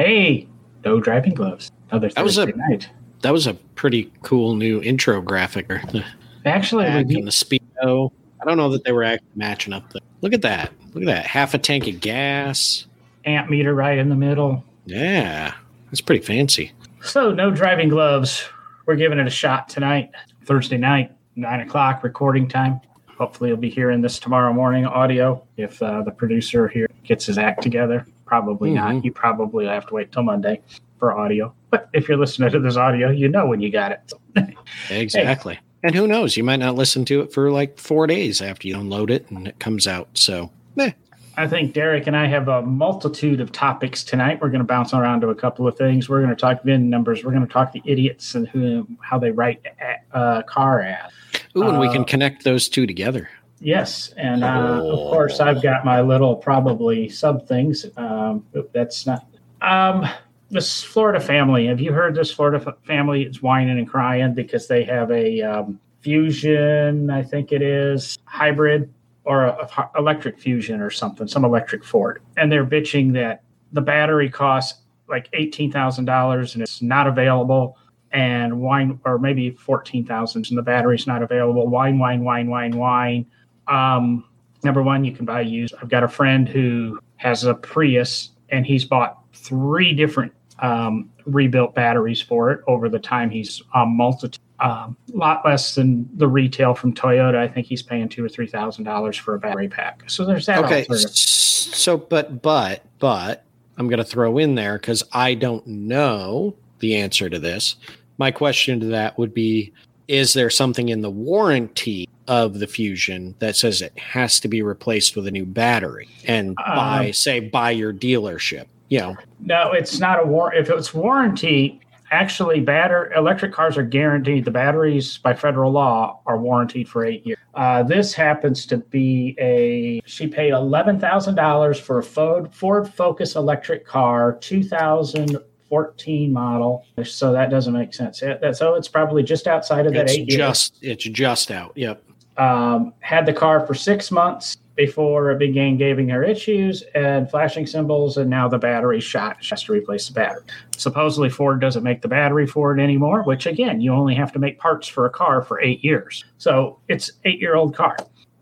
Hey, no driving gloves. Another That was a night. that was a pretty cool new intro graphic. Actually, Back we, in the speedo. I don't know that they were actually matching up. There. Look at that. Look at that. Half a tank of gas. amp meter right in the middle. Yeah, that's pretty fancy. So, no driving gloves. We're giving it a shot tonight, Thursday night, nine o'clock recording time. Hopefully, you'll be hearing this tomorrow morning audio if uh, the producer here gets his act together. Probably not. Mhm. You probably have to wait till Monday for audio. But if you're listening to this audio, you know when you got it. Exactly. And who knows? You might not listen to it for like four days after you download it and it comes out. So, eh, I think Derek and I have a multitude of topics tonight. We're going to bounce around to a couple of things. We're going to talk VIN numbers. We're going to talk the idiots and who how they write a- uh, car ads. ooh, and we Uh, can connect those two together. Yes, and uh, Oh. of course I've got my little probably sub things. Um, that's not. Um, this Florida family. Have you heard this Florida f- family? is whining and crying because they have a um, Fusion, I think it is hybrid or a, a electric Fusion or something, some electric Ford, and they're bitching that the battery costs like eighteen thousand dollars and it's not available and wine or maybe 14,000 and the battery's not available. Wine, wine, wine, wine, wine. Um, number one, you can buy used. I've got a friend who has a Prius and he's bought three different um, rebuilt batteries for it over the time he's um, multitude. Um, a lot less than the retail from Toyota. I think he's paying two or three thousand dollars for a battery pack. So there's that. Okay. So, but, but, but, I'm going to throw in there because I don't know the answer to this. My question to that would be Is there something in the warranty of the Fusion that says it has to be replaced with a new battery and by, Um, say, by your dealership? You know, No, it's not a war. If it's warranty, actually, batter electric cars are guaranteed. The batteries by federal law are warranted for eight years. Uh, this happens to be a. She paid eleven thousand dollars for a Ford Ford Focus electric car, two thousand fourteen model. So that doesn't make sense. It- that- So it's probably just outside of that it's eight years just, it's just out. Yep. Um, had the car for six months before it began giving her issues and flashing symbols, and now the battery shot. She has to replace the battery. Supposedly, Ford doesn't make the battery for it anymore, which again, you only have to make parts for a car for eight years. So it's eight-year-old car,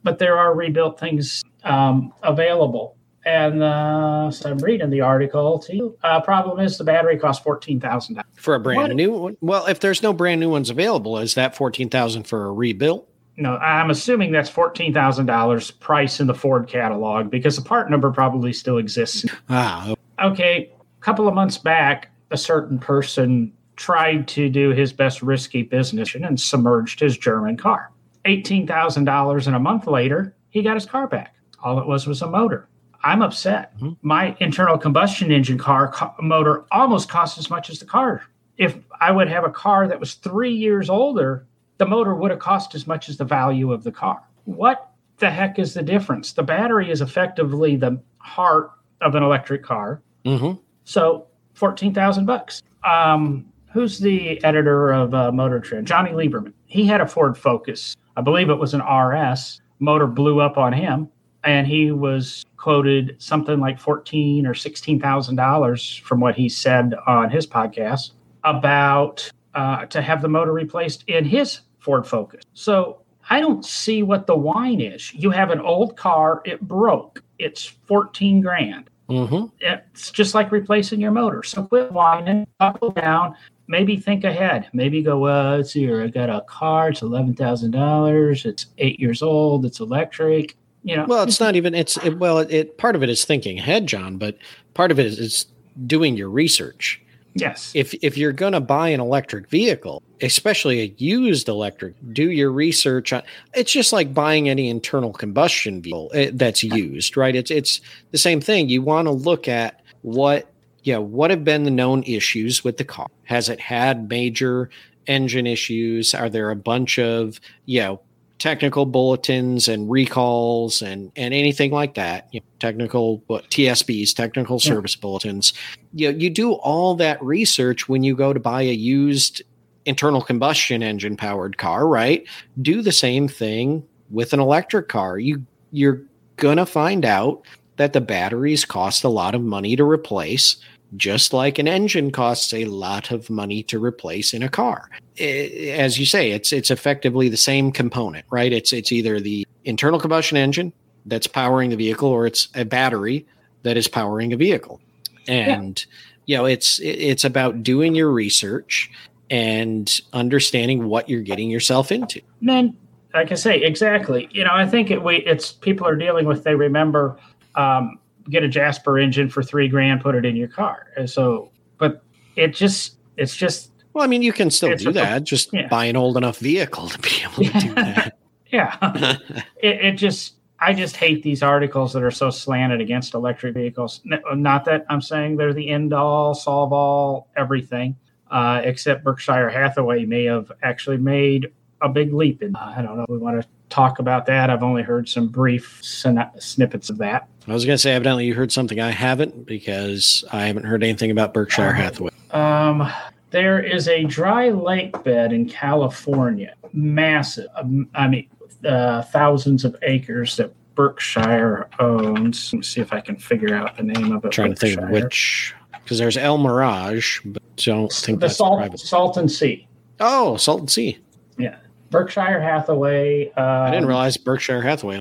but there are rebuilt things um, available. And uh, so I'm reading the article to you. Uh, problem is the battery costs fourteen thousand dollars. For a brand What? new one. Well, if there's no brand new ones available, is that 14000 for a rebuild? No, I'm assuming that's fourteen thousand dollars price in the Ford catalog because the part number probably still exists. Ah, Okay, a couple of months back, a certain person tried to do his best risky business and submerged his German car. Eighteen thousand dollars, and a month later, he got his car back. All it was was a motor. I'm upset. Mhm. My internal combustion engine car co- motor almost cost as much as the car. If I would have a car that was three years older, the motor would have cost as much as the value of the car. What the heck is the difference? The battery is effectively the heart of an electric car. hmm So fourteen thousand bucks. Um, who's the editor of uh, Motor Trend? Jonny Lieberman. He had a Ford Focus. I believe it was an RS. Motor blew up on him, and he was quoted something like fourteen or sixteen thousand dollars from what he said on his podcast about uh, to have the motor replaced in his Ford Focus. So I don't see what the whine is. You have an old car, it broke. It's fourteen grand hmm it's just like replacing your motor. So quit whining, buckle down, maybe think ahead. Maybe go, well, let's see here. I got a car, it's eleven thousand dollars, it's eight years old, it's electric. You know, Well, it's not even. It's it, well, it, it part of it is thinking ahead, John, but part of it is, is doing your research. Yes. If if you're going to buy an electric vehicle, especially a used electric, do your research on. It's just like buying any internal combustion vehicle eh, that's used, right? It's it's the same thing. You want to look at what you know, what have been the known issues with the car? Has it had major engine issues? Are there a bunch of you know technical bulletins and recalls and and anything like that? You know, technical what TSBs, technical Yeah. service bulletins. You know, you do all that research when you go to buy a used internal combustion engine powered car, right? Do the same thing with an electric car. You you're gonna find out that the batteries cost a lot of money to replace just like an engine costs a lot of money to replace in a car. As you say, it's it's effectively the same component, right? It's it's either the internal combustion engine that's powering the vehicle or it's a battery that is powering a vehicle. And you know, it's it's about doing your research and understanding what you're getting yourself into. Man, like I can say, exactly. You know, I think it, we it's people are dealing with. They remember um, get a Jasper engine for three grand, put it in your car. So, but it just it's just Well, I mean, you can still do a- that. Just yeah. buy an old enough vehicle to be able to do that. yeah. it, it just I just hate these articles that are so slanted against electric vehicles. Not that I'm saying they're the end all, solve all, everything. Uh, except Berkshire Hathaway may have actually made a big leap. In I don't know. We want to talk about that. I've only heard some brief sn- snippets of that. I was going to say, evidently, you heard something I haven't because I haven't heard anything about Berkshire Hathaway. Um, there is a dry lake bed in California, massive. Um, I mean, uh, thousands of acres that Berkshire owns. Let me see if I can figure out the name of it. I'm trying to think of which, because there's El Mirage, but don't think the that's Salt, private. Salton Sea. Oh, Salton Sea. Berkshire Hathaway. Uh, I didn't realize Berkshire Hathaway.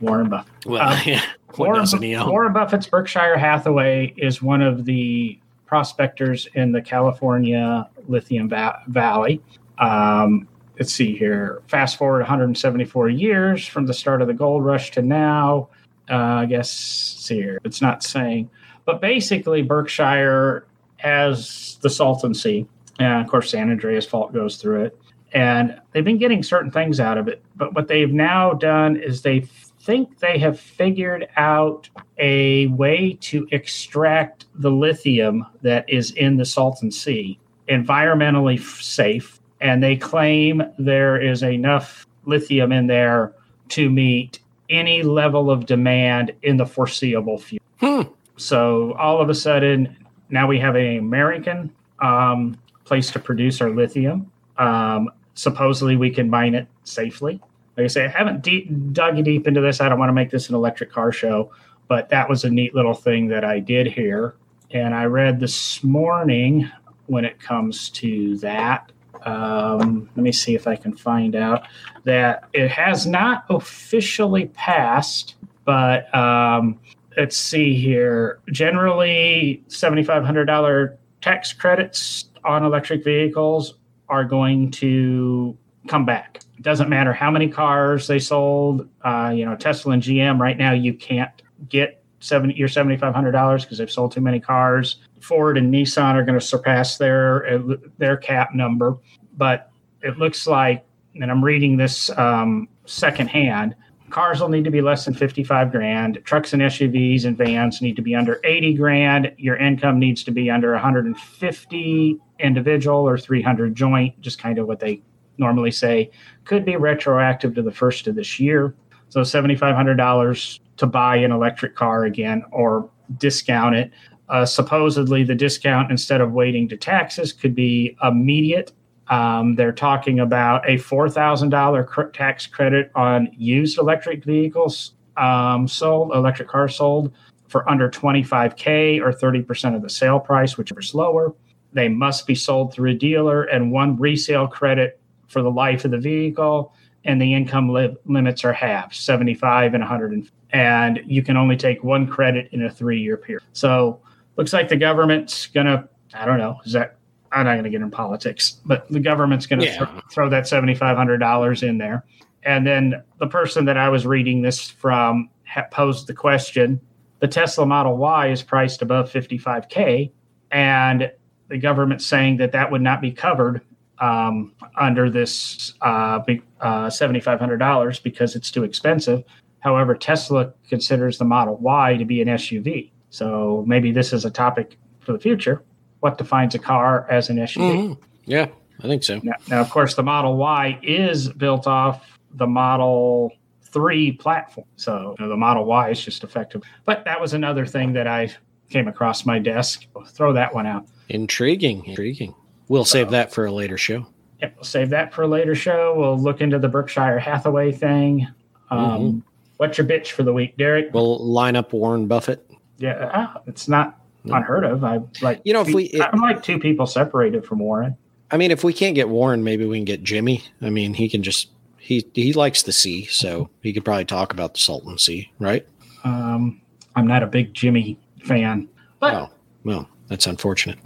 Warren Buffett. Well, Um, yeah. What Warren, doesn't he own? Warren Buffett's Berkshire Hathaway is one of the prospectors in the California Lithium va- Valley. Um, let's see here. Fast forward 174 years from the start of the gold rush to now. Uh, I guess, see here. It's not saying. But basically, Berkshire has the Salton Sea. And of course, San Andreas Fault goes through it. And they've been getting certain things out of it. But what they've now done is they think they have figured out a way to extract the lithium that is in the Salton Sea environmentally safe. And they claim there is enough lithium in there to meet any level of demand in the foreseeable future. Hmm. So all of a sudden, now we have an American um, place to produce our lithium. Um, supposedly, we can mine it safely. Like I say, I haven't dug deep into this. I don't want to make this an electric car show, but that was a neat little thing that I did here. And I read this morning when it comes to that. Um, let me see if I can find out that it has not officially passed, but um, let's see here. Generally, $7,500 tax credits on electric vehicles are going to come back. It doesn't matter how many cars they sold. Uh, you know, Tesla and GM right now, you can't get seven your seventy five hundred dollars because they've sold too many cars. Ford and Nissan are going to surpass their their cap number, but it looks like, and I'm reading this um, secondhand. Cars will need to be less than 55 grand. Trucks and SUVs and vans need to be under 80 grand. Your income needs to be under 150 individual or 300 joint, just kind of what they normally say. Could be retroactive to the first of this year. So $7,500 to buy an electric car again or discount it. Uh, supposedly, the discount instead of waiting to taxes could be immediate. Um, they're talking about a $4,000 cr- tax credit on used electric vehicles um, sold, electric cars sold for under 25K or 30% of the sale price, whichever is lower. They must be sold through a dealer and one resale credit for the life of the vehicle. And the income li- limits are half 75 and 100. And you can only take one credit in a three year period. So looks like the government's going to, I don't know, is that I'm not going to get in politics, but the government's going to Yeah. th- throw that $7,500 in there. And then the person that I was reading this from posed the question the Tesla Model Y is priced above 55K, and the government's saying that that would not be covered um, under this uh, uh, $7,500 because it's too expensive. However, Tesla considers the Model Y to be an SUV. So maybe this is a topic for the future. What defines a car as an SUV? Mhm. Yeah, I think so. Now, now, of course, the Model Y is built off the Model 3 platform. So you know, the Model Y is just effective. But that was another thing that I came across my desk. I'll throw that one out. Intriguing. Intriguing. We'll save that for a later show. Yep, we'll save that for a later show. We'll look into the Berkshire Hathaway thing. Um, What's your bitch for the week, Derek? We'll line up Warren Buffett. Yeah, ah, it's not unheard of. I like You know, if we- I'm like two people separated from Warren. I mean, if we can't get Warren, maybe we can get Jimmy. I mean, he can just he he likes the sea, so he could probably talk about the Salton Sea, right? Um, I'm not a big Jimmy fan, but Oh, well, that's unfortunate.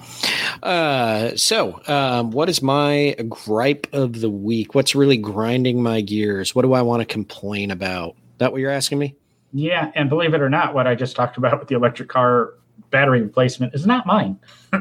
Uh, so, um, what is my gripe of the week? What's really grinding my gears? What do I want to complain about? That what you're asking me? yeah, and believe it or not, what I just talked about with the electric car battery replacement is not mine.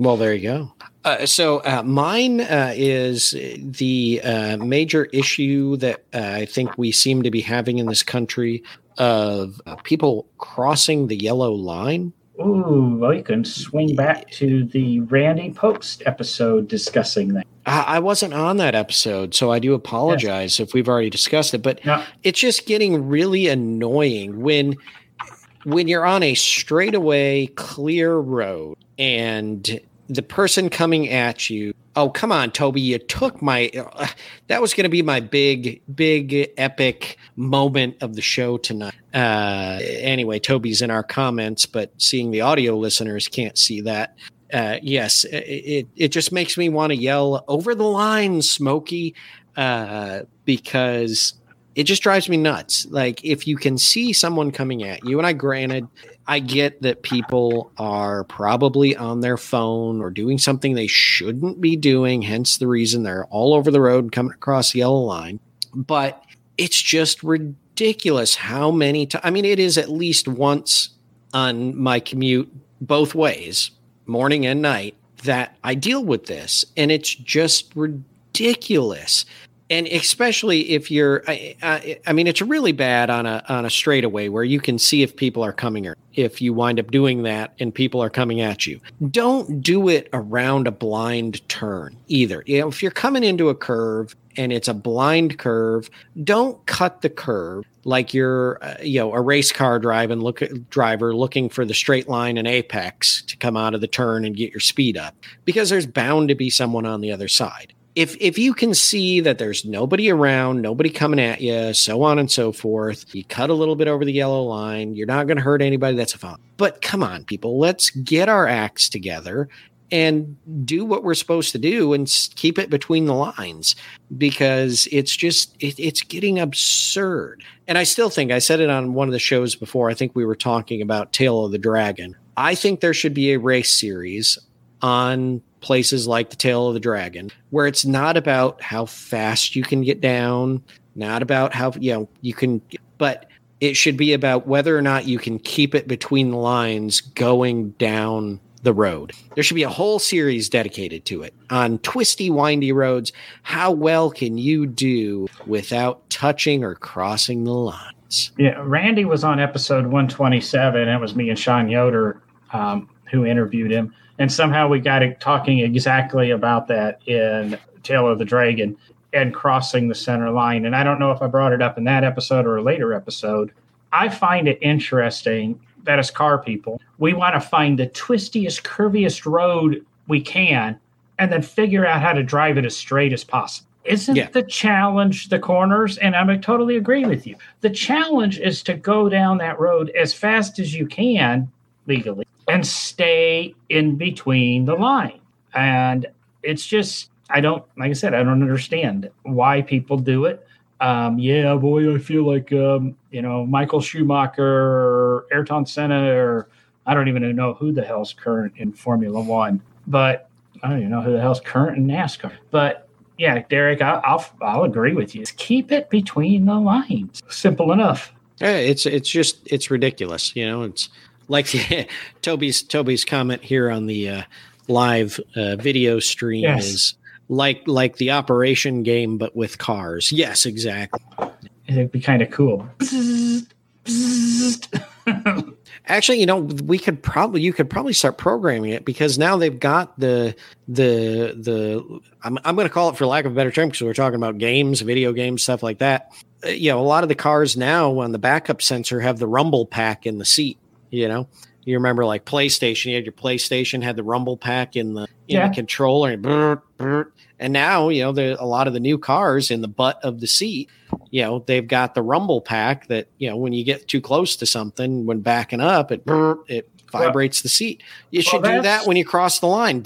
Well, there you go. Uh, so uh, mine uh, is the uh, major issue that uh, I think we seem to be having in this country of uh, people crossing the yellow line. Ooh, well, you can swing back to the Randy Post episode discussing that. I, I wasn't on that episode, so I do apologize if we've already discussed it. But No, it's just getting really annoying when when you're on a straightaway clear road and the person coming at you oh come on toby you took my uh, that was going to be my big big epic moment of the show tonight. Uh anyway toby's in our comments but seeing the audio listeners can't see that. Uh yes it it, it just makes me want to yell over the line smokey uh because it just drives me nuts. Like if you can see someone coming at you, and I granted, I get that people are probably on their phone or doing something they shouldn't be doing, hence the reason they're all over the road coming across the yellow line. But it's just ridiculous how many times. I mean, it is at least once on my commute both ways, morning and night, that I deal with this, and it's just ridiculous and especially if you're I, I, I mean it's really bad on a on a straightaway where you can see if people are coming or if you wind up doing that and people are coming at you. Don't do it around a blind turn either. You know if you're coming into a curve and it's a blind curve don't cut the curve. Like you're uh, you know a race car driving look driver looking for the straight line and apex to come out of the turn and get your speed up because there's bound to be someone on the other side if if you can see that there's nobody around, nobody coming at you, so on and so forth, you cut a little bit over the yellow line. You're not going to hurt anybody. That's a fine. But come on, people, let's get our acts together and do what we're supposed to do and keep it between the lines because it's just it, it's getting absurd. And I still think I said it on one of the shows before. I think we were talking about Tail of the Dragon. I think there should be a race series on places like the tail of the dragon where it's not about how fast you can get down not about how you know you can but it should be about whether or not you can keep it between the lines going down the road there should be a whole series dedicated to it on twisty windy roads how well can you do without touching or crossing the lines Yeah, Randy was on episode 127. It was me and Sean Yoder um, who interviewed him. And somehow we got it talking exactly about that in Tail of the Dragon and crossing the center line. And I don't know if I brought it up in that episode or a later episode. I find it interesting that as car people, we want to find the twistiest, curviest road we can and then figure out how to drive it as straight as possible. Isn't Yeah. the challenge the corners? And I totally agree with you. The challenge is to go down that road as fast as you can legally and stay in between the line. And it's just, I don't, like I said, I don't understand why people do it. Um, yeah, boy, I feel like, um, you know, Michael Schumacher or Ayrton Senna, or I don't even know who the hell's current in Formula One, but I don't even know who the hell's current in NASCAR. But yeah, Derek, I, I'll, I'll agree with you. Keep it between the lines. Simple enough. Yeah, it's it's just it's ridiculous. You know, it's like Toby's Toby's comment here on the uh, live uh, video stream Yes. is like like the operation game but with cars. Yes, exactly. It'd be kind of cool. Actually, you know, we could probably you could probably start programming it because now they've got the the the I'm I'm going to call it for lack of a better term because we're talking about games, video games, stuff like that. Uh, you know, a lot of the cars now on the backup sensor have the rumble pack in the seat. You know, you remember like PlayStation, you had your PlayStation had the rumble pack in the in Yeah. the controller, and, brr, brr. and now you know there a lot of the new cars in the butt of the seat you know they've got the rumble pack that you know when you get too close to something when backing up it it vibrates the seat. You well, should do that when you cross the line.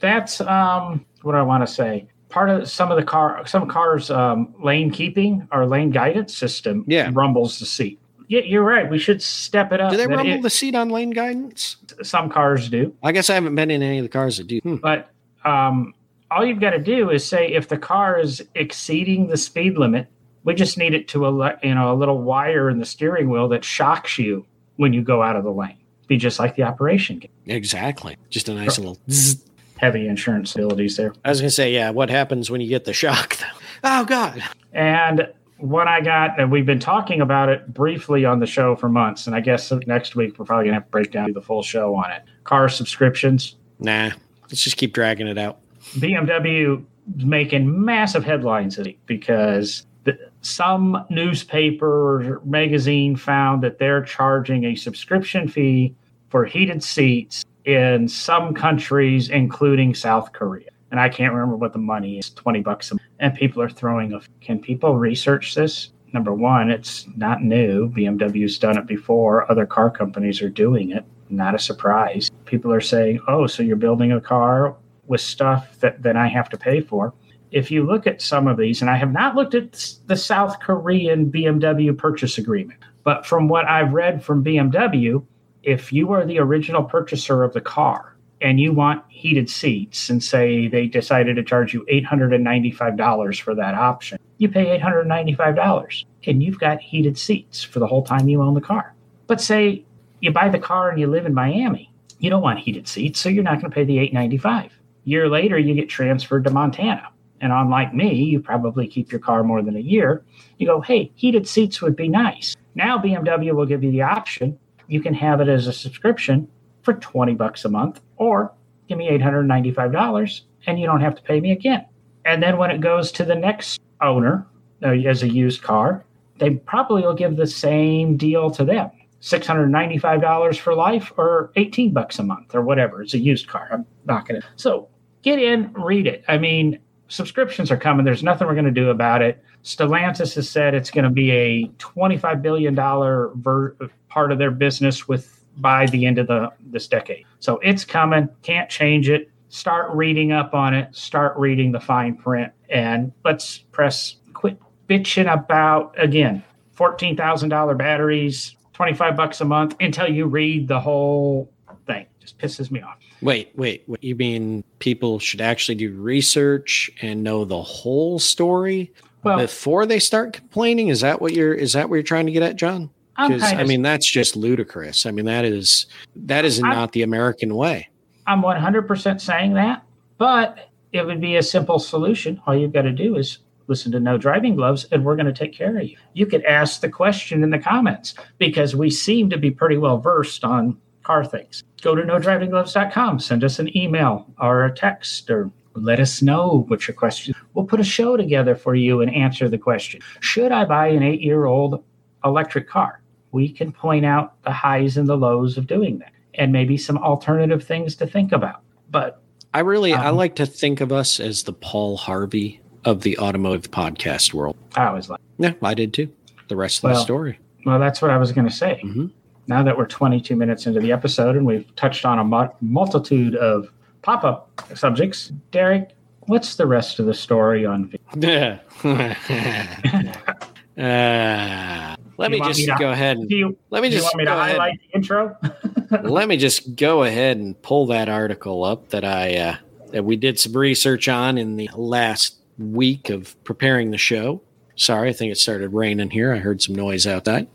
That's um, what I want to say. Part of some of the car, some cars, um, lane keeping or lane guidance system, Yeah. rumbles the seat. Yeah, you're right. We should step it up. Do they rumble it- the seat on lane guidance? some cars do. I guess I haven't been in any of the cars that do. Hmm. But um, all you've got to do is say if the car is exceeding the speed limit, we just need it to a you know a little wire in the steering wheel that shocks you when you go out of the lane. Be just like the operation. kit. Exactly. Just a nice little. zzz. Heavy insurance abilities there. I was gonna say, yeah. What happens when you get the shock? Though? Oh God. And what I got, and we've been talking about it briefly on the show for months, and I guess next week we're probably gonna have to break down the full show on it. Car subscriptions. Nah. Let's just keep dragging it out. BMW is making massive headlines because the, some newspaper or magazine found that they're charging a subscription fee for heated seats in some countries, including South Korea. And I can't remember what the money is 20 bucks a. And people are throwing a. Can people research this? Number one, it's not new. BMW's done it before. Other car companies are doing it. Not a surprise. People are saying, oh, so you're building a car with stuff that then I have to pay for. If you look at some of these, and I have not looked at the South Korean BMW purchase agreement, but from what I've read from BMW, if you are the original purchaser of the car and you want heated seats and say they decided to charge you $895 for that option, you pay $895 and you've got heated seats for the whole time you own the car. But say you buy the car and you live in Miami, you don't want heated seats, so you're not going to pay the 895. Year later, you get transferred to Montana. And unlike me, you probably keep your car more than a year. You go, hey, heated seats would be nice. Now BMW will give you the option. You can have it as a subscription for 20 bucks a month or give me $895 and you don't have to pay me again. And then when it goes to the next owner uh, as a used car, they probably will give the same deal to them. $695 for life or 18 bucks a month or whatever. It's a used car. I'm not going to. So get in, read it. I mean, subscriptions are coming. There's nothing we're going to do about it. Stellantis has said it's going to be a $25 billion ver- part of their business with by the end of the this decade. So it's coming. Can't change it. Start reading up on it. Start reading the fine print, and let's press quit bitching about again fourteen thousand dollar batteries, twenty five bucks a month until you read the whole thing. Just pisses me off. Wait, wait, wait. You mean people should actually do research and know the whole story Well, before they start complaining? Is that what you're is that what you're trying to get at, John? Because I mean that's just ludicrous. I mean that is that is I'm- not the American way. I'm 100% saying that, but it would be a simple solution. All you've got to do is listen to No Driving Gloves, and we're going to take care of you. You could ask the question in the comments because we seem to be pretty well versed on car things. Go to nodrivinggloves.com, send us an email or a text, or let us know what your question. We'll put a show together for you and answer the question. Should I buy an eight-year-old electric car? We can point out the highs and the lows of doing that and maybe some alternative things to think about. But I really I Um, like to think of us as the Paul Harvey of the automotive podcast world. I was like, Yeah, I did too. The rest of the story. well, that's what I was going to say. Mhm. Now that we're 22 minutes into the episode and we've touched on a mu- multitude of pop up subjects, Derek, what's the rest of the story on? Yeah. uh, let me just me to- go ahead and you, let me just me go ahead. highlight the intro? let me just go ahead and pull that article up that I uh, that we did some research on in the last week of preparing the show. Sorry, I think it started raining here. I heard some noise out outside.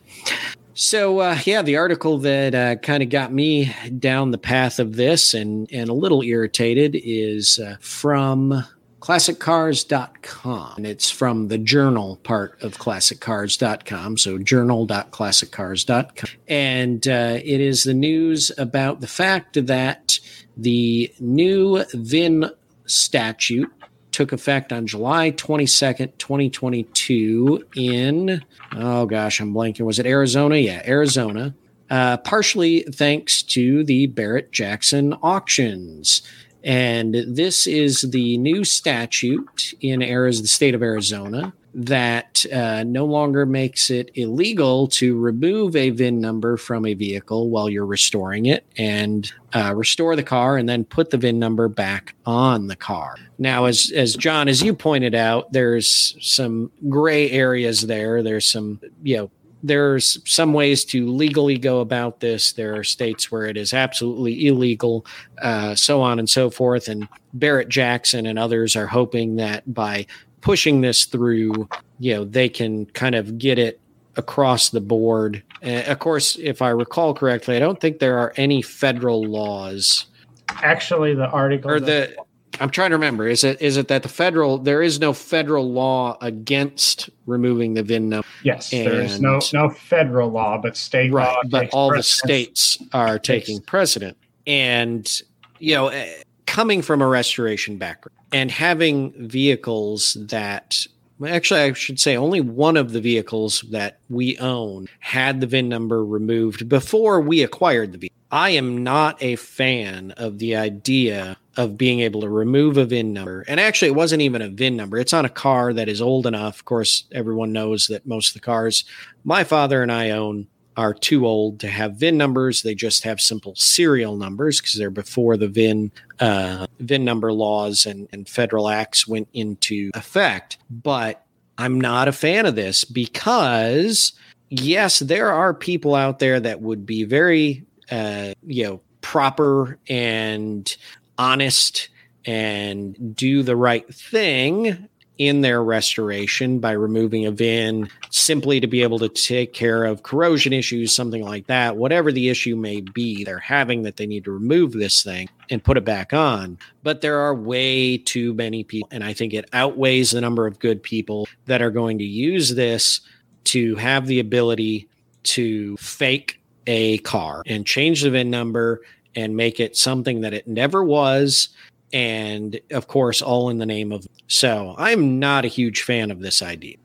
So uh, yeah, the article that uh, kind of got me down the path of this and and a little irritated is uh, from classiccars.com and it's from the journal part of classiccars.com so journal.classiccars.com and uh, it is the news about the fact that the new VIN statute took effect on July 22nd, 2022 in, oh gosh, I'm blanking. Was it Arizona? Yeah, Arizona. Uh, partially thanks to the Barrett Jackson auctions. And this is the new statute in Arizona, the state of Arizona that uh, no longer makes it illegal to remove a VIN number from a vehicle while you're restoring it and uh, restore the car and then put the VIN number back on the car. Now, as as John, as you pointed out, there's some gray areas there. There's some, you know, there's some ways to legally go about this. There are states where it is absolutely illegal, uh, so on and so forth. And Barrett Jackson and others are hoping that by pushing this through, you know, they can kind of get it across the board. Uh, of course, if I recall correctly, I don't think there are any federal laws. Actually, the article or the I'm trying to remember. Is it is it that the federal there is no federal law against removing the VIN number? Yes, and, there is no no federal law, but state right, law. But all precedence. the states are taking precedent, and you know, eh, coming from a restoration background and having vehicles that actually i should say only one of the vehicles that we own had the vin number removed before we acquired the vehicle i am not a fan of the idea of being able to remove a VIN number. And actually, it wasn't even a VIN number. It's on a car that is old enough. Of course, everyone knows that most of the cars my father and I own are too old to have VIN numbers. They just have simple serial numbers because they're before the VIN uh, VIN number laws and, and federal acts went into effect. But I'm not a fan of this because, yes, there are people out there that would be very, uh, you know, proper and honest and do the right thing in their restoration by removing a VIN simply to be able to take care of corrosion issues, something like that, whatever the issue may be they're having that they need to remove this thing and put it back on. But there are way too many people, and I think it outweighs the number of good people that are going to use this to have the ability to fake a car and change the VIN number and make it something that it never was. And of course, all in the name of. So I'm not a huge fan of this idea.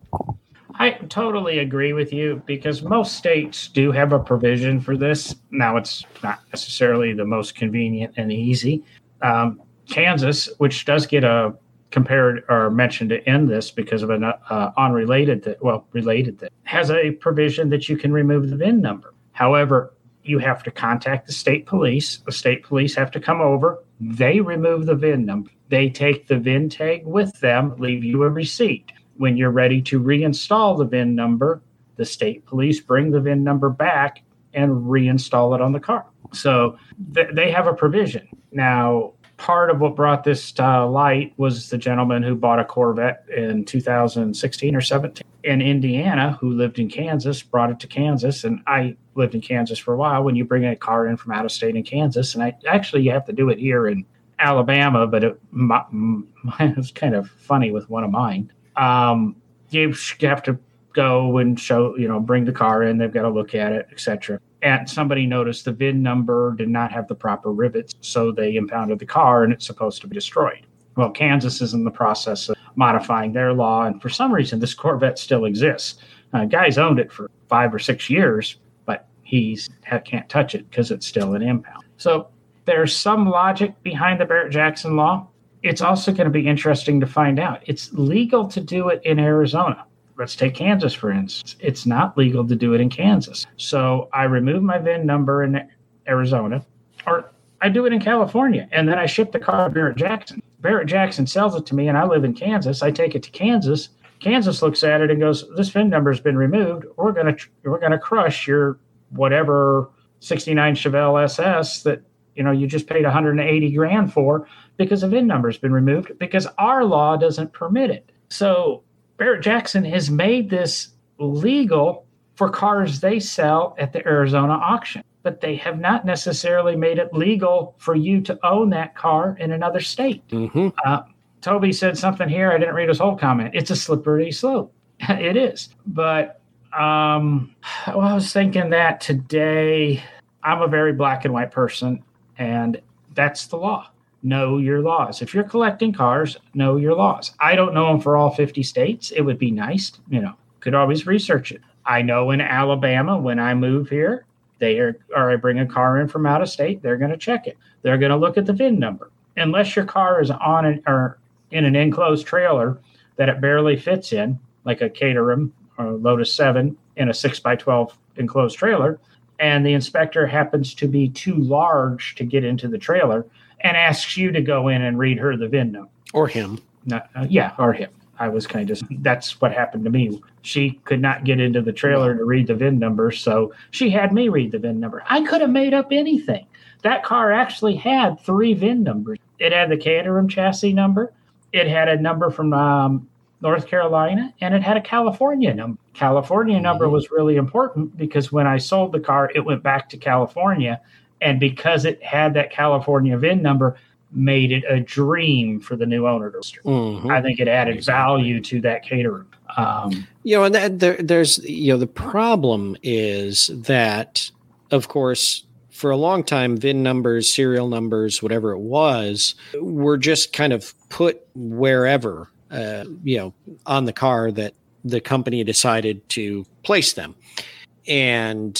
I totally agree with you because most states do have a provision for this. Now, it's not necessarily the most convenient and easy. Um, Kansas, which does get a compared or mentioned in this because of an uh, unrelated well related that has a provision that you can remove the VIN number. However, you have to contact the state police. The state police have to come over. They remove the VIN number. They take the VIN tag with them, leave you a receipt. When you're ready to reinstall the VIN number, the state police bring the VIN number back and reinstall it on the car. So th- they have a provision. Now, part of what brought this to light was the gentleman who bought a Corvette in 2016 or 17 in Indiana who lived in Kansas, brought it to Kansas. And I lived in Kansas for a while. When you bring a car in from out of state in Kansas, and I actually you have to do it here in Alabama, but it, my, it was kind of funny with one of mine. Um, you have to go and show, you know, bring the car in. They've got to look at it, etc and somebody noticed the VIN number did not have the proper rivets, so they impounded the car and it's supposed to be destroyed. Well, Kansas is in the process of modifying their law, and for some reason, this Corvette still exists. Uh, guy's owned it for five or six years, but he can't touch it because it's still an impound. So there's some logic behind the Barrett Jackson law. It's also going to be interesting to find out. It's legal to do it in Arizona let's take Kansas for instance. It's not legal to do it in Kansas. So I remove my VIN number in Arizona, or I do it in California, and then I ship the car to Barrett Jackson. Barrett Jackson sells it to me, and I live in Kansas. I take it to Kansas. Kansas looks at it and goes, "This VIN number has been removed. We're gonna we're gonna crush your whatever '69 Chevelle SS that you know you just paid 180 grand for because the VIN number has been removed because our law doesn't permit it." So Barrett Jackson has made this legal for cars they sell at the Arizona auction, but they have not necessarily made it legal for you to own that car in another state. Mm-hmm. Uh, Toby said something here. I didn't read his whole comment. It's a slippery slope. it is. But um, well, I was thinking that today I'm a very black and white person, and that's the law know your laws. If you're collecting cars, know your laws. I don't know them for all 50 states. It would be nice, you know, could always research it. I know in Alabama, when I move here, they are, or I bring a car in from out of state, they're going to check it. They're going to look at the VIN number. Unless your car is on an, or in an enclosed trailer that it barely fits in, like a Caterham or Lotus 7 in a 6 by 12 enclosed trailer, and the inspector happens to be too large to get into the trailer and asks you to go in and read her the VIN number. Or him. Not, uh, yeah, or him. I was kind of, that's what happened to me. She could not get into the trailer to read the VIN number, so she had me read the VIN number. I could have made up anything. That car actually had three VIN numbers. It had the Caterham chassis number, it had a number from um, North Carolina, and it had a California number. California number was really important because when I sold the car, it went back to California. And because it had that California VIN number, made it a dream for the new owner to Mhm. I think it added Exactly. value to that Caterham. Um, You know, and that, there, there's, you know, the problem is that, of course, for a long time, VIN numbers, serial numbers, whatever it was, were just kind of put wherever, uh, you know, on the car that the company decided to place them. And,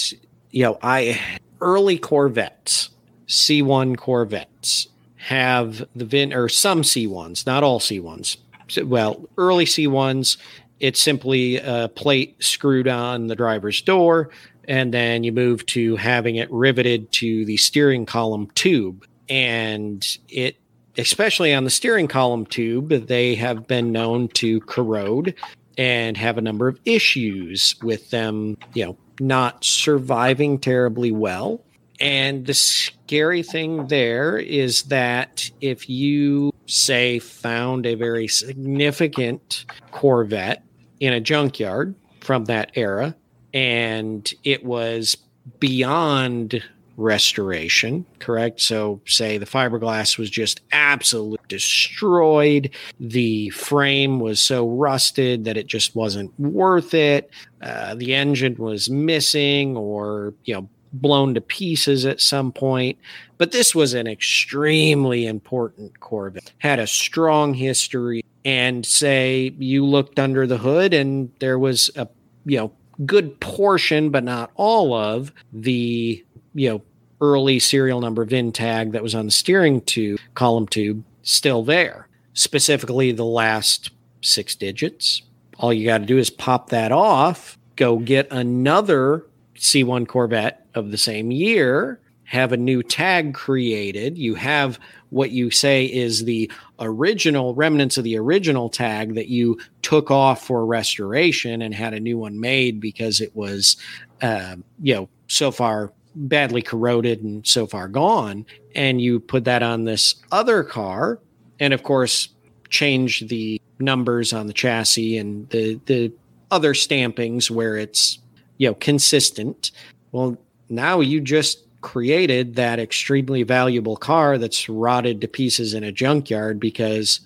you know, I, early Corvettes, C1 Corvettes, have the VIN, or some C1s, not all C1s. Well, early C1s, it's simply a plate screwed on the driver's door, and then you move to having it riveted to the steering column tube. And it, especially on the steering column tube, they have been known to corrode and have a number of issues with them, you know, not surviving terribly well. And the scary thing there is that if you say found a very significant Corvette in a junkyard from that era and it was beyond restoration, correct? So, say the fiberglass was just absolutely destroyed, the frame was so rusted that it just wasn't worth it, uh, the engine was missing or, you know, blown to pieces at some point. But this was an extremely important Corvette, had a strong history. And say you looked under the hood and there was a, you know, good portion, but not all of the, you know, early serial number VIN tag that was on the steering tube, column tube, still there. Specifically, the last six digits. All you got to do is pop that off, go get another C1 Corvette of the same year, have a new tag created. You have what you say is the original remnants of the original tag that you took off for restoration and had a new one made because it was, um, you know, so far badly corroded and so far gone. And you put that on this other car, and of course, change the numbers on the chassis and the the other stampings where it's you know consistent. Well, now you just created that extremely valuable car that's rotted to pieces in a junkyard because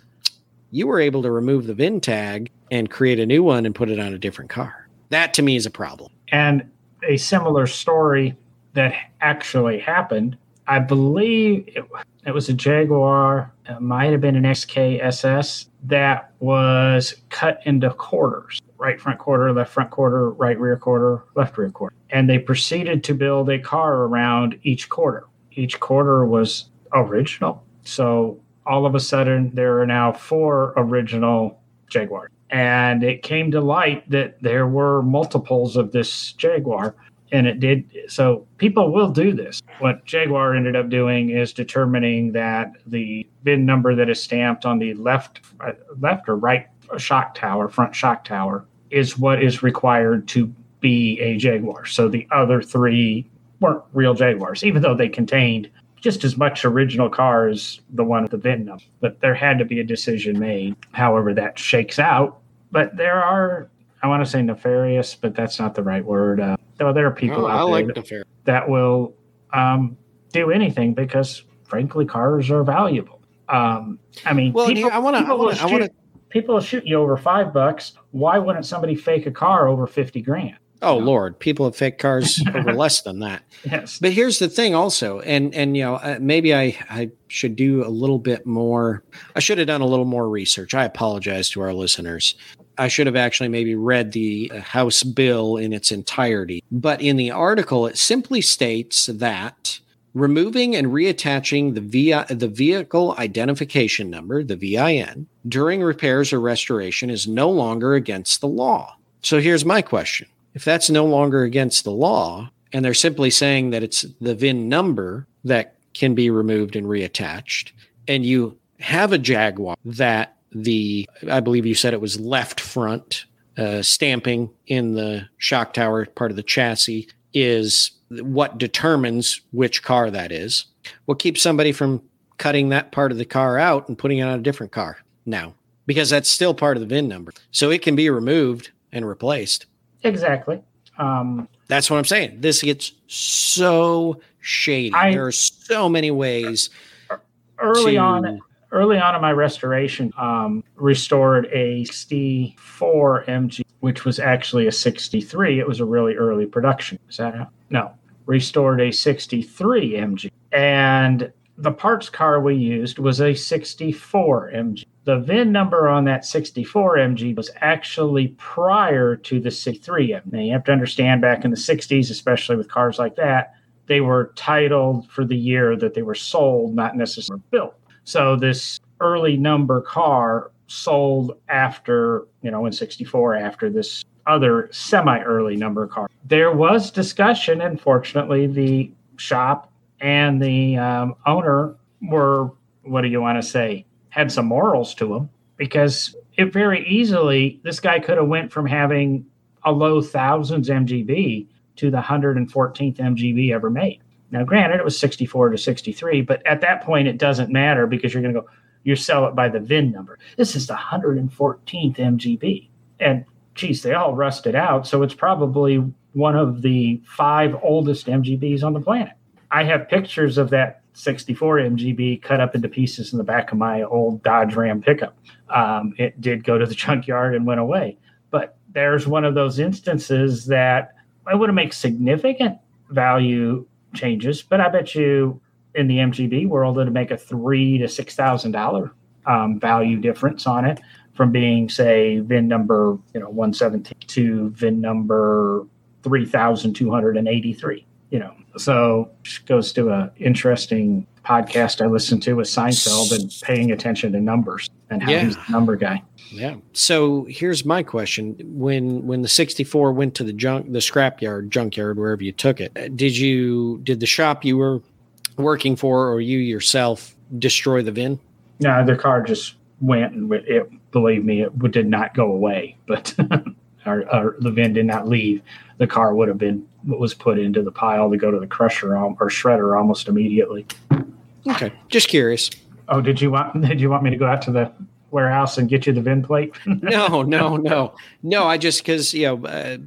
you were able to remove the VIN tag and create a new one and put it on a different car. That to me is a problem. and a similar story that actually happened. I believe it, it was a Jaguar. It might have been an XKSS that was cut into quarters right front quarter, left front quarter, right rear quarter, left rear quarter. And they proceeded to build a car around each quarter. Each quarter was original. So all of a sudden, there are now four original Jaguars. And it came to light that there were multiples of this Jaguar. And it did. So people will do this. What Jaguar ended up doing is determining that the VIN number that is stamped on the left, uh, left or right shock tower, front shock tower, is what is required to be a Jaguar. So the other three weren't real Jaguars, even though they contained just as much original car as the one with the VIN number. But there had to be a decision made, however that shakes out. But there are, I want to say nefarious, but that's not the right word. Uh, though there are people Oh, I out there like that, will um, do anything because, frankly, cars are valuable. Um, I mean, Well, people, I want to. I people want to. I want shoot- to. people will shoot you over five bucks. Why wouldn't somebody fake a car over 50 grand? Oh Lord, people have fake cars over less than that. Yes. But here's the thing, also, and and you know uh, maybe I I should do a little bit more. I should have done a little more research. I apologize to our listeners. I should have actually maybe read the uh, House bill in its entirety. But in the article, it simply states that removing and reattaching the, VI, the vehicle identification number, the VIN, during repairs or restoration is no longer against the law. So here's my question. If that's no longer against the law, and they're simply saying that it's the VIN number that can be removed and reattached, and you have a Jaguar that the, I believe you said it was left front uh, stamping in the shock tower part of the chassis is what determines which car that is. What keeps somebody from cutting that part of the car out and putting it on a different car now? Because that's still part of the VIN number. So it can be removed and replaced. Exactly. Um, that's what I'm saying. This gets so shady. I, there are so many ways. Early to, on, early on in my restoration, um, restored a 64 MG, which was actually a 63. It was a really early production. Is that how? No, restored a 63 MG, and the parts car we used was a 64 MG. The VIN number on that 64 MG was actually prior to the 63 MG. Now you have to understand back in the 60s, especially with cars like that, they were titled for the year that they were sold, not necessarily built. So this early number car sold after, you know, in 64 after this other semi early number car. There was discussion, and fortunately, the shop and the um, owner were what do you want to say had some morals to them because it very easily this guy could have went from having a low thousands mgb to the 114th mgb ever made. Now granted it was 64 to 63 but at that point it doesn't matter because you're going to go you sell it by the vin number. This is the 114th mgb and geez they all rusted out so it's probably one of the five oldest mgbs on the planet. I have pictures of that 64 MGB cut up into pieces in the back of my old Dodge Ram pickup. Um, it did go to the junkyard and went away. But there's one of those instances that I wouldn't make significant value changes, but I bet you in the MGB world it'd make a three to six thousand dollar um, value difference on it from being say VIN number you know 117 to VIN number 3283 you know, so goes to a interesting podcast I listened to with Seinfeld and paying attention to numbers and how yeah. he's the number guy. Yeah. So here's my question: when when the 64 went to the junk, the scrapyard, junkyard, wherever you took it, did you did the shop you were working for or you yourself destroy the VIN? No, the car just went and it. Believe me, it did not go away, but our, our, the VIN did not leave. The car would have been what was put into the pile to go to the crusher or shredder almost immediately. Okay, just curious. Oh, did you want did you want me to go out to the warehouse and get you the VIN plate? no, no, no, no. I just because you know. Uh,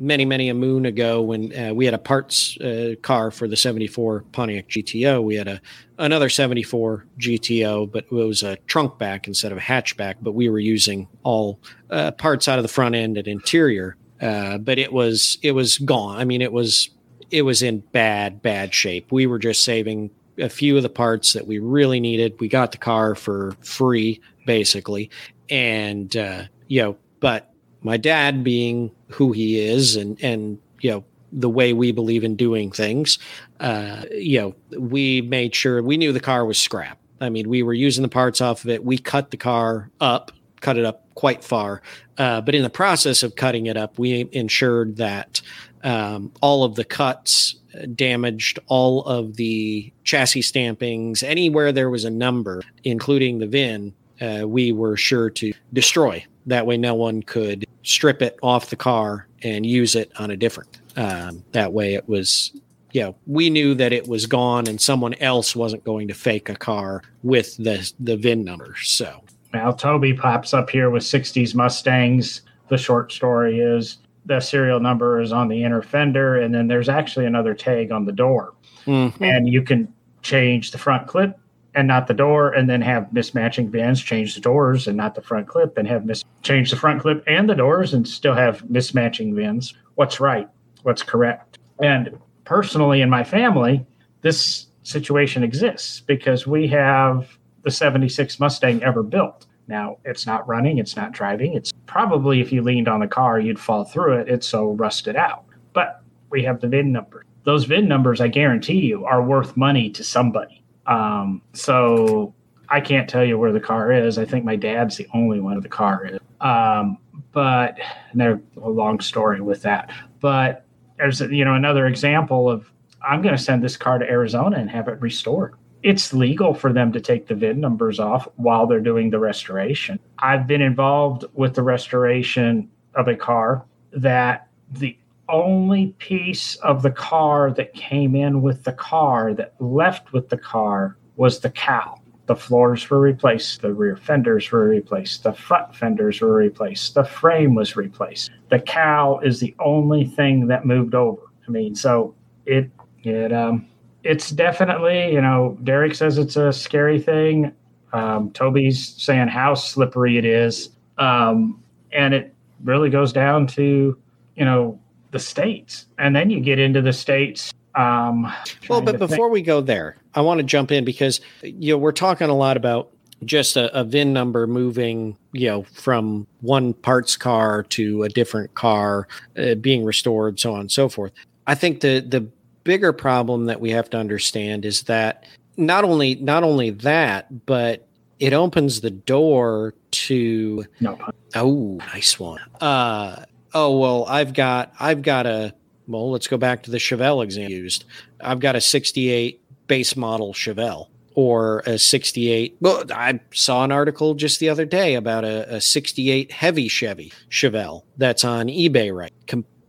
many many a moon ago when uh, we had a parts uh, car for the 74 Pontiac GTO we had a another 74 GTO but it was a trunk back instead of a hatchback but we were using all uh, parts out of the front end and interior uh, but it was it was gone. I mean, it was it was in bad bad shape. We were just saving a few of the parts that we really needed. We got the car for free, basically, and uh, you know, but my dad being who he is, and and you know the way we believe in doing things, uh, you know, we made sure we knew the car was scrap. I mean, we were using the parts off of it. We cut the car up, cut it up quite far. Uh, but in the process of cutting it up, we ensured that um, all of the cuts damaged all of the chassis stampings, anywhere there was a number, including the VIN, uh, we were sure to destroy. That way, no one could strip it off the car and use it on a different. Um, that way, it was you know, we knew that it was gone and someone else wasn't going to fake a car with the the VIN number. So now, Toby pops up here with 60s Mustangs. The short story is the serial number is on the inner fender, and then there's actually another tag on the door. Mm-hmm. And you can change the front clip and not the door, and then have mismatching VINs, change the doors and not the front clip, and have mis- change the front clip and the doors and still have mismatching VINs. What's right? What's correct? And personally, in my family, this situation exists because we have the 76 Mustang ever built. Now, it's not running, it's not driving. It's probably if you leaned on the car, you'd fall through it. It's so rusted out. But we have the VIN number. those VIN numbers, I guarantee you, are worth money to somebody. Um, so I can't tell you where the car is. I think my dad's the only one of the car is. Um, but there's a long story with that. But there's you know another example of I'm going to send this car to Arizona and have it restored. It's legal for them to take the VIN numbers off while they're doing the restoration. I've been involved with the restoration of a car that the only piece of the car that came in with the car that left with the car was the cowl. The floors were replaced, the rear fenders were replaced, the front fenders were replaced, the frame was replaced. The cowl is the only thing that moved over. I mean, so it it um it's definitely you know Derek says it's a scary thing. Um, Toby's saying how slippery it is, um, and it really goes down to you know the states, and then you get into the states. Um, well, but before think. we go there, I want to jump in because you know we're talking a lot about just a, a, VIN number moving, you know, from one parts car to a different car, uh, being restored, so on and so forth. I think the the bigger problem that we have to understand is that not only not only that, but it opens the door to no. oh nice one. Uh, oh well, I've got I've got a well. Let's go back to the Chevelle example used. I've got a '68 base model Chevelle or a 68. Well, I saw an article just the other day about a, a 68 heavy Chevy Chevelle that's on eBay right.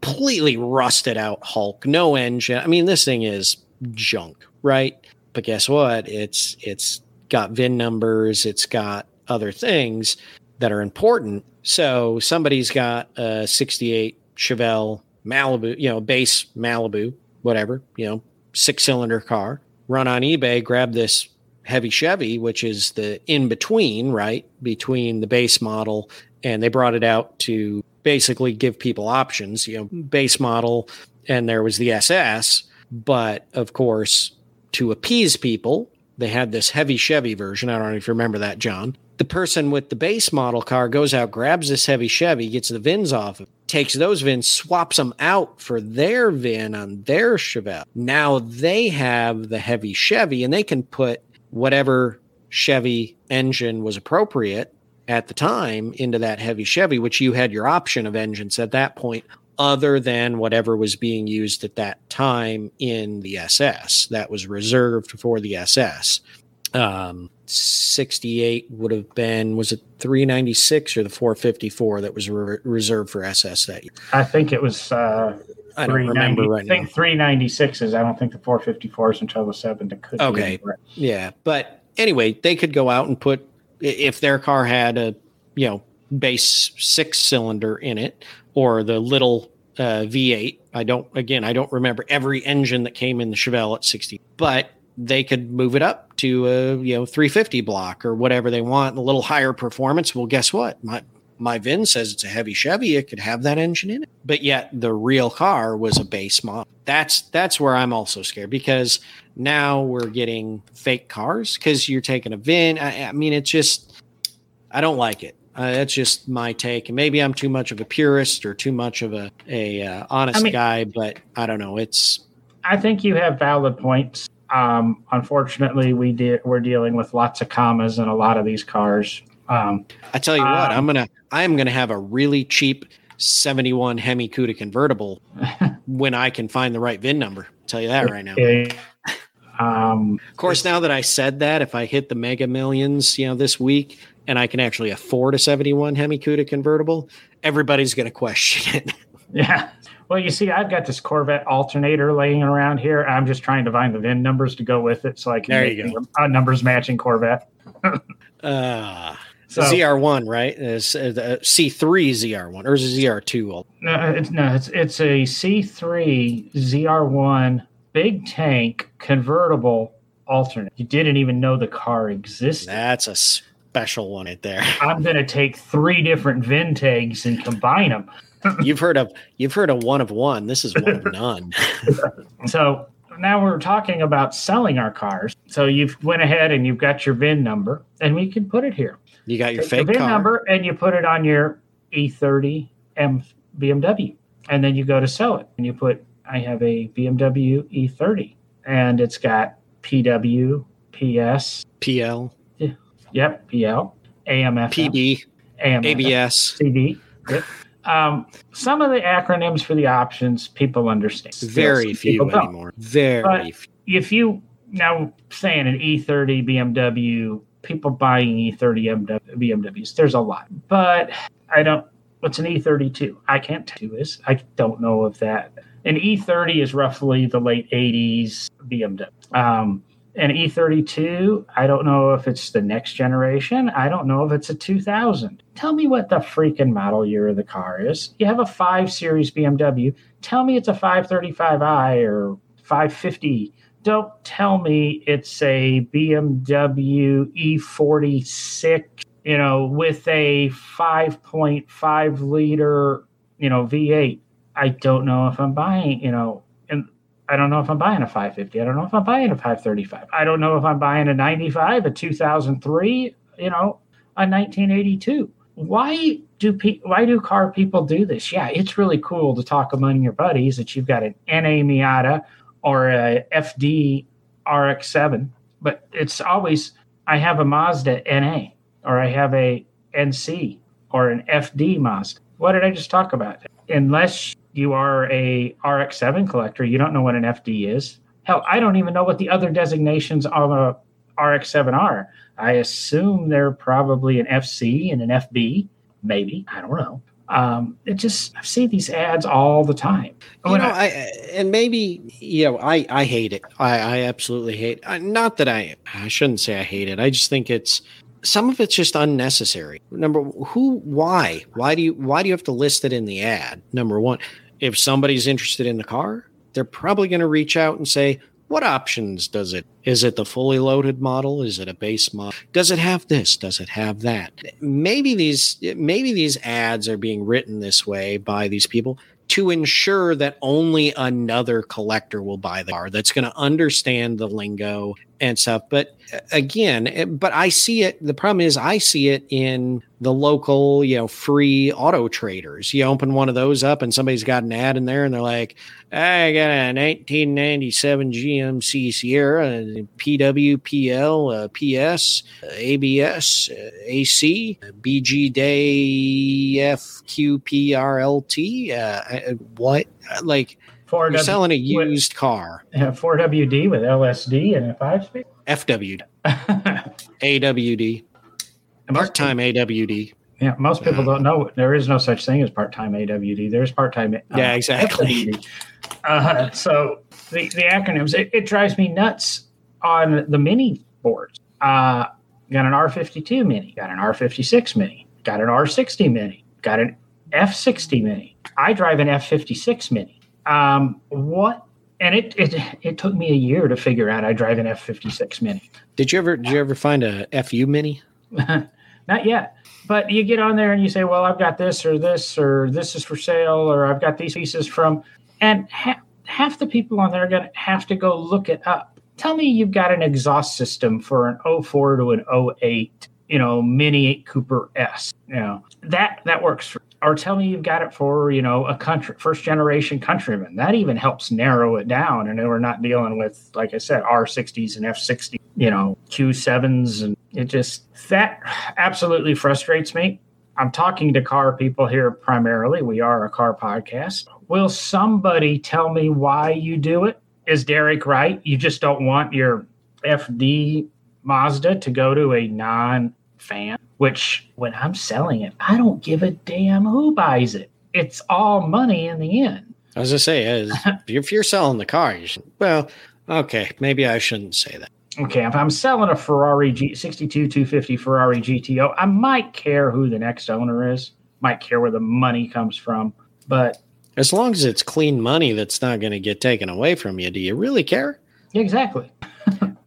Completely rusted out Hulk, no engine. I mean, this thing is junk, right? But guess what? It's it's got VIN numbers, it's got other things that are important. So somebody's got a 68 Chevelle Malibu, you know, base Malibu, whatever, you know, six cylinder car, run on eBay, grab this heavy Chevy, which is the in between, right? Between the base model and they brought it out to basically give people options, you know, base model and there was the SS, but of course, to appease people, they had this heavy Chevy version. I don't know if you remember that, John. The person with the base model car goes out, grabs this heavy Chevy, gets the VINs off, of takes those VINs, swaps them out for their VIN on their Chevelle. Now they have the heavy Chevy and they can put whatever Chevy engine was appropriate at the time into that heavy Chevy, which you had your option of engines at that point other than whatever was being used at that time in the SS. That was reserved for the SS. Um, 68 would have been, was it 396 or the 454 that was re- reserved for SS that year? I think it was. Uh, I don't remember right I think 396 is. I don't think the 454 is until the 7 that could Okay. Yeah. But anyway, they could go out and put, if their car had a, you know, base six cylinder in it or the little uh, V8. I don't, again, I don't remember every engine that came in the Chevelle at 60, but they could move it up to a, you know, 350 block or whatever they want, a little higher performance. Well, guess what? My, my VIN says it's a heavy Chevy. It could have that engine in it, but yet the real car was a base model. That's that's where I'm also scared because now we're getting fake cars because you're taking a VIN. I, I mean, it's just I don't like it. Uh, that's just my take, and maybe I'm too much of a purist or too much of a a uh, honest I mean, guy, but I don't know. It's. I think you have valid points. Um, unfortunately, we de- we're dealing with lots of commas in a lot of these cars. Um, I tell you um, what, I'm gonna I'm gonna have a really cheap 71 Hemi Cuda convertible when I can find the right VIN number. I'll tell you that right now. Um, of course, now that I said that, if I hit the Mega Millions, you know, this week, and I can actually afford a 71 Hemi Cuda convertible, everybody's going to question it. yeah. Well, you see, I've got this Corvette alternator laying around here. I'm just trying to find the VIN numbers to go with it so I can there you go. a numbers matching Corvette. uh, so, ZR1, right? Is uh, C3 ZR1 or is it ZR2? No, it's no, it's it's a C3 ZR1 big tank convertible alternate. You didn't even know the car existed. That's a special one right there. I'm going to take three different VIN tags and combine them. you've heard of you've heard of one of one. This is one of none. so now we're talking about selling our cars. So you've went ahead and you've got your VIN number, and we can put it here. You got your fake VIN car. number, and you put it on your E30 M BMW, and then you go to sell it, and you put I have a BMW E30, and it's got PW, PS, PL, yeah, yep, PL, AMF, AMF, ABS. CD. Yep. Um, some of the acronyms for the options people understand. Very few people don't. anymore. Very few. If you now saying an E30 BMW, people buying E E30 MW BMWs, there's a lot, but I don't. What's an E32? I can't tell you this. I don't know if that. An E30 is roughly the late 80s BMW. Um, an E32, I don't know if it's the next generation. I don't know if it's a 2000. Tell me what the freaking model year of the car is. You have a 5 Series BMW. Tell me it's a 535i or 550. Don't tell me it's a BMW E46, you know, with a 5.5 liter, you know, V8. I don't know if I'm buying, you know, and I don't know if I'm buying a 550. I don't know if I'm buying a 535. I don't know if I'm buying a 95, a 2003, you know, a 1982. Why do pe- why do car people do this? Yeah, it's really cool to talk among your buddies that you've got an NA Miata or a FD RX7, but it's always I have a Mazda NA or I have a NC or an FD Mazda. What did I just talk about? Unless you are a RX7 collector, you don't know what an FD is. Hell, I don't even know what the other designations of a RX7 are. I assume they're probably an FC and an FB, maybe. I don't know. Um, it just I see these ads all the time. You When know, I- I and maybe you know, I I hate it. I I absolutely hate. I, not that I I shouldn't say I hate it. I just think it's some of it's just unnecessary. Number who why why do you why do you have to list it in the ad? Number one, if somebody's interested in the car, they're probably going to reach out and say, "What options does it? Is it the fully loaded model? Is it a base model? Does it have this? Does it have that?" Maybe these maybe these ads are being written this way by these people to ensure that only another collector will buy the car that's going to understand the lingo and stuff. But uh, again, eh, but I see it. The problem is, I see it in the local, you know, free auto traders. You open one of those up, and somebody's got an ad in there, and they're like, "I got a 1997 GMC Sierra, uh, PWPL, uh, PS, uh, ABS, uh, AC, uh, BG Day FQPRLT. Uh, uh, what? Uh, Like Four you're W, selling a used car, four WD with LSD and a five speed. FWD, AWD, part time AWD. Yeah, most people don't know there is no such thing as part-time AWD. There's part-time. uh, Yeah, exactly. Uh, so the, the acronyms it, it drives me nuts on the mini boards. Uh, got an R52 mini, got an R56 mini, got an R60 mini, got an F60 mini. I drive an F56 mini. Um, what? And it, it it took me a year to figure out I drive an F56 mini. Did you ever did you ever find a FU Mini? Not yet. But you get on there and you say, well, I've got this or this or this is for sale or I've got these pieces from, and ha- half the people on there are going to have to go look it up. Tell me you've got an exhaust system for an 04 to an 08, you know, Mini Cooper S. You know, that, that works for, or tell me you've got it for, you know, a country, first generation countryman. That even helps narrow it down. And we're not dealing with, like I said, R60s and F60, you know, Q7s. And it just, that absolutely frustrates me. I'm talking to car people here primarily. We are a car podcast. Will somebody tell me why you do it? Is Derek right? You just don't want your FD Mazda to go to a non fan, which when I'm selling it, I don't give a damn who buys it. It's all money in the end. As I was gonna say, if you're selling the car, you should. Well, okay, maybe I shouldn't say that. Okay, if I'm selling a Ferrari G 62 250 Ferrari GTO, I might care who the next owner is, might care where the money comes from, but As long as it's clean money that's not going to get taken away from you, do you really care? exactly.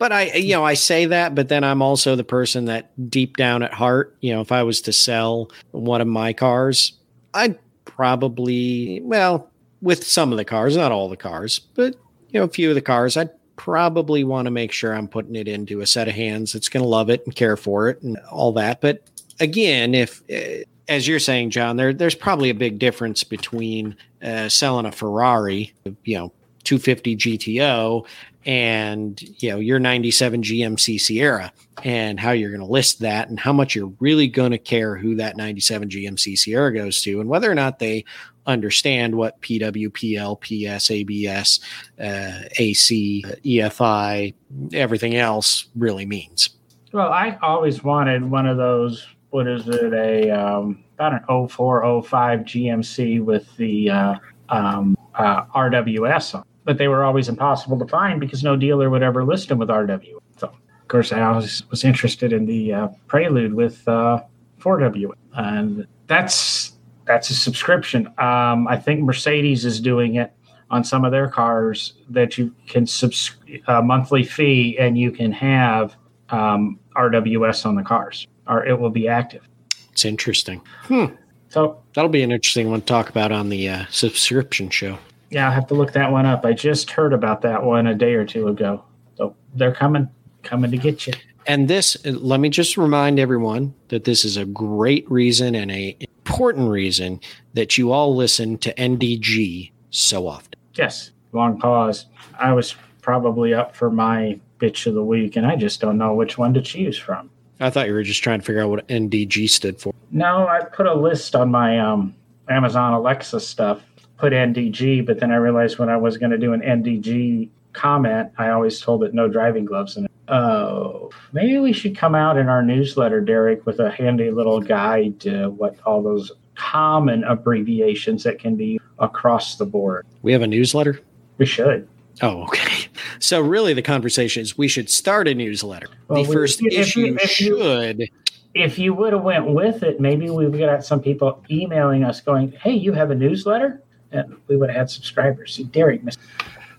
But I, you know, I say that, but then I'm also the person that deep down at heart, you know, if I was to sell one of my cars, I'd probably, well, with some of the cars, not all the cars, but, you know, a few of the cars, I'd probably want to make sure I'm putting it into a set of hands that's going to love it and care for it and all that. But again, if uh, as you're saying, John, there there's probably a big difference between uh, selling a Ferrari, you know, 250 GTO, and you know your 97 GMC Sierra, and how you're going to list that, and how much you're really going to care who that 97 GMC Sierra goes to, and whether or not they understand what PWPL, PS, ABS, uh, AC, EFI, everything else really means. Well, I always wanted one of those. What is it? A um, about an 04, 05 GMC with the uh, um, uh, RWS on, but they were always impossible to find because no dealer would ever list them with RW. So, of course, I always was interested in the uh, Prelude with uh, 4W, and that's that's a subscription. Um, I think Mercedes is doing it on some of their cars that you can subs a monthly fee and you can have um, RWS on the cars, or it will be active. It's interesting. Hmm. So that'll be an interesting one to talk about on the uh, subscription show. Yeah, I'll have to look that one up. I just heard about that one a day or two ago. So they're coming, coming to get you. And this, let me just remind everyone that this is a great reason and a important reason that you all listen to NDG so often. Yes, long pause. I was probably up for my bitch of the week, and I just don't know which one to choose from. I thought you were just trying to figure out what NDG stood for. No, I put a list on my um, Amazon Alexa stuff, put NDG, but then I realized when I was going to do an NDG comment, I always told it no driving gloves in it. Oh, maybe we should come out in our newsletter, Derek, with a handy little guide to what all those common abbreviations that can be across the board. We have a newsletter? We should. Oh, okay. So really, the conversation is we should start a newsletter. Well, the we, first if issue you, if should. You, if you would have went with it, maybe we would have some people emailing us going, "Hey, you have a newsletter," and we would have had subscribers. See, Derek missed.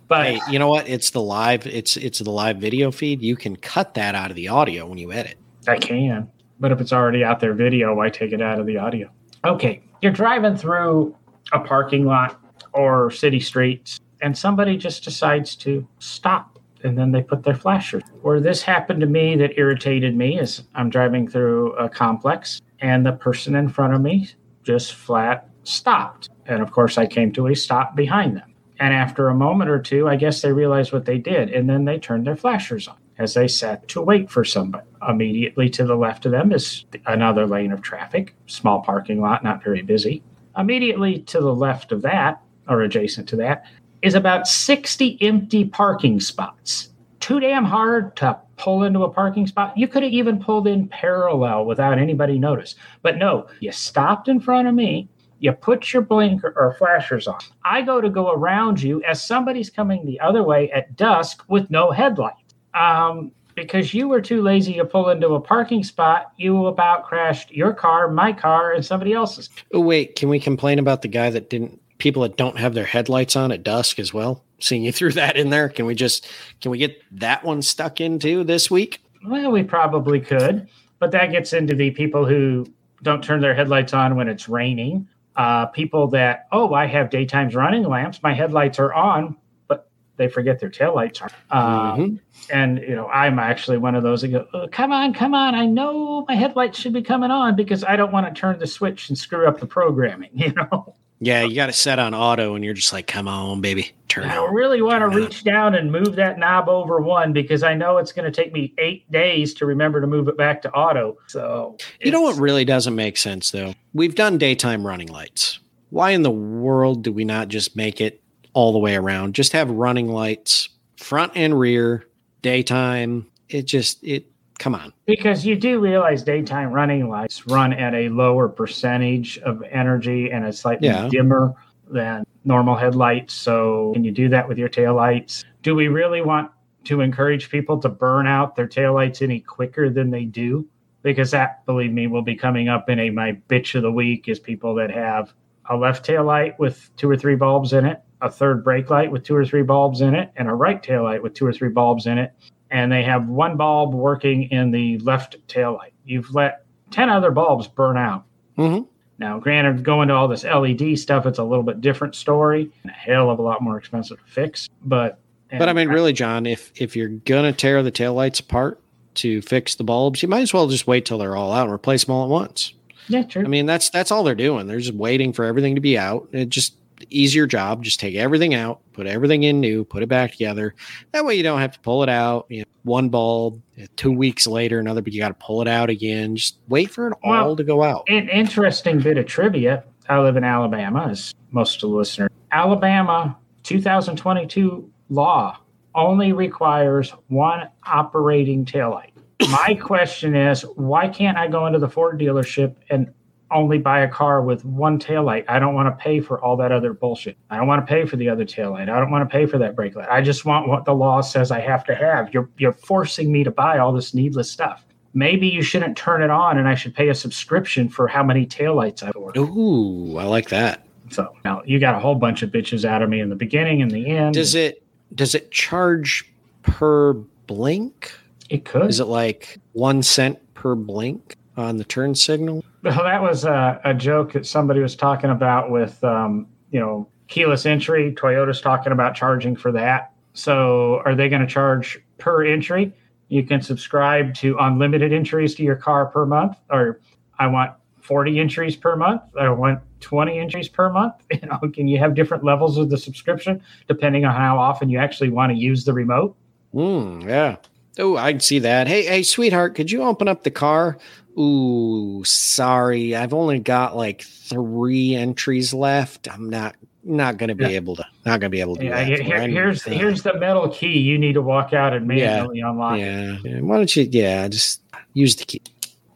But hey, you know what? It's the live. It's it's the live video feed. You can cut that out of the audio when you edit. I can, but if it's already out there video, why take it out of the audio? Okay, you're driving through a parking lot or city streets and somebody just decides to stop and then they put their flashers. Where this happened to me that irritated me is I'm driving through a complex and the person in front of me just flat stopped. And of course, I came to a stop behind them. And after a moment or two, I guess they realized what they did. And then they turned their flashers on as they sat to wait for somebody. Immediately to the left of them is another lane of traffic, small parking lot, not very busy. Immediately to the left of that, or adjacent to that, is about 60 empty parking spots. Too damn hard to pull into a parking spot. You could have even pulled in parallel without anybody notice. But no, you stopped in front of me. You put your blinker or flashers on. I go to go around you as somebody's coming the other way at dusk with no headlight. Um, because you were too lazy to pull into a parking spot, you about crashed your car, my car, and somebody else's. Oh, wait, can we complain about the guy that didn't people that don't have their headlights on at dusk as well. Seeing you threw that in there, can we just can we get that one stuck into this week? Well, we probably could, but that gets into the people who don't turn their headlights on when it's raining. Uh, people that oh, I have daytimes running lamps, my headlights are on, but they forget their taillights are. Um, mm-hmm. And you know, I'm actually one of those that go, oh, "Come on, come on! I know my headlights should be coming on because I don't want to turn the switch and screw up the programming." You know. Yeah, you got to set on auto, and you're just like, "Come on, baby, turn." I really want to reach down and move that knob over one because I know it's going to take me eight days to remember to move it back to auto. So you know what really doesn't make sense though? We've done daytime running lights. Why in the world do we not just make it all the way around? Just have running lights, front and rear, daytime. It just it Come on. Because you do realize daytime running lights run at a lower percentage of energy and a slightly yeah. dimmer than normal headlights. So, can you do that with your taillights? Do we really want to encourage people to burn out their taillights any quicker than they do? Because that, believe me, will be coming up in a my bitch of the week is people that have a left tail light with two or three bulbs in it, a third brake light with two or three bulbs in it, and a right tail light with two or three bulbs in it and they have one bulb working in the left tail light. You've let 10 other bulbs burn out. Mm-hmm. Now, granted, going to all this LED stuff, it's a little bit different story and a hell of a lot more expensive to fix. But but I mean, really, John, if if you're gonna tear the tail lights apart to fix the bulbs, you might as well just wait till they're all out and replace them all at once. Yeah, true. I mean, that's that's all they're doing. They're just waiting for everything to be out. It just easier job. Just take everything out, put everything in new, put it back together. That way you don't have to pull it out. You know, one bulb, uh, two weeks later, another, but you got to pull it out again. Just wait for it Well, all to go out. An interesting bit of trivia. I live in Alabama, as most of the listeners. Alabama 2022 law only requires one operating taillight. My question is, why can't I go into the Ford dealership and only buy a car with one taillight? I don't want to pay for all that other bullshit. I don't want to pay for the other taillight. I don't want to pay for that brake light. I just want what the law says I have to have. You're you're forcing me to buy all this needless stuff. Maybe you shouldn't turn it on and I should pay a subscription for how many taillights I've ordered. Ooh, I like that. So now you got a whole bunch of bitches out of me in the beginning and the end. Does it does it charge per blink? it could. Is it like one cent per blink on the turn signal? Well, that was a, a joke that somebody was talking about with, um, you know, keyless entry. Toyota's talking about charging for that. So, are they going to charge per entry? You can subscribe to unlimited entries to your car per month, or I want 40 entries per month. I want 20 entries per month. You know, can you have different levels of the subscription depending on how often you actually want to use the remote? Mm, yeah. Oh, I can see that. Hey, hey, sweetheart, could you open up the car? Ooh, sorry, I've only got like three entries left. I'm not not gonna be Yeah. able to not gonna be able to do Yeah, that. here- here's here's the metal key. You need to walk out and Yeah. manually unlock. it. yeah. yeah. Why don't you? Yeah, just use the key.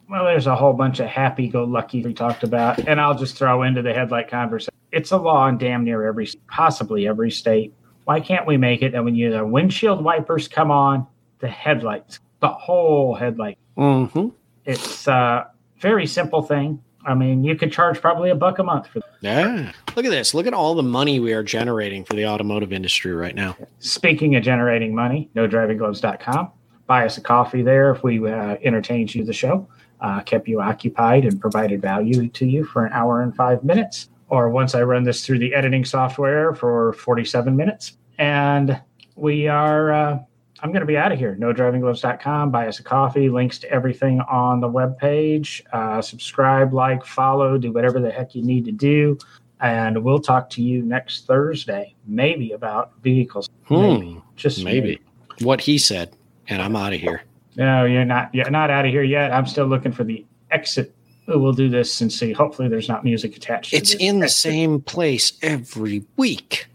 Well, there's a whole bunch of happy-go-lucky we talked about, and I'll just throw into the headlight conversation. It's a law in damn near every, possibly every state. Why can't we make it that when you the windshield wipers come on, the headlights, the whole headlight? Mm-hmm. It's a very simple thing. I mean, you could charge probably a buck a month for. that. Yeah. Look at this. Look at all the money we are generating for the automotive industry right now. Speaking of generating money, nodrivinggloves.com. Buy us a coffee there if we uh, entertained you the show, uh, kept you occupied, and provided value to you for an hour and five minutes. Or once I run this through the editing software for 47 minutes. And we are, uh, I'm going to be out of here. NoDrivingGloves.com. Buy us a coffee. Links to everything on the webpage. Uh, subscribe, like, follow, do whatever the heck you need to do. And we'll talk to you next Thursday, maybe about vehicles. Maybe. Hmm. Just Maybe. What he said. And I'm out of here. No, you're not. You're not out of here yet. I'm still looking for the exit. We'll do this and see. Hopefully, there's not music attached. It's in the same place every week.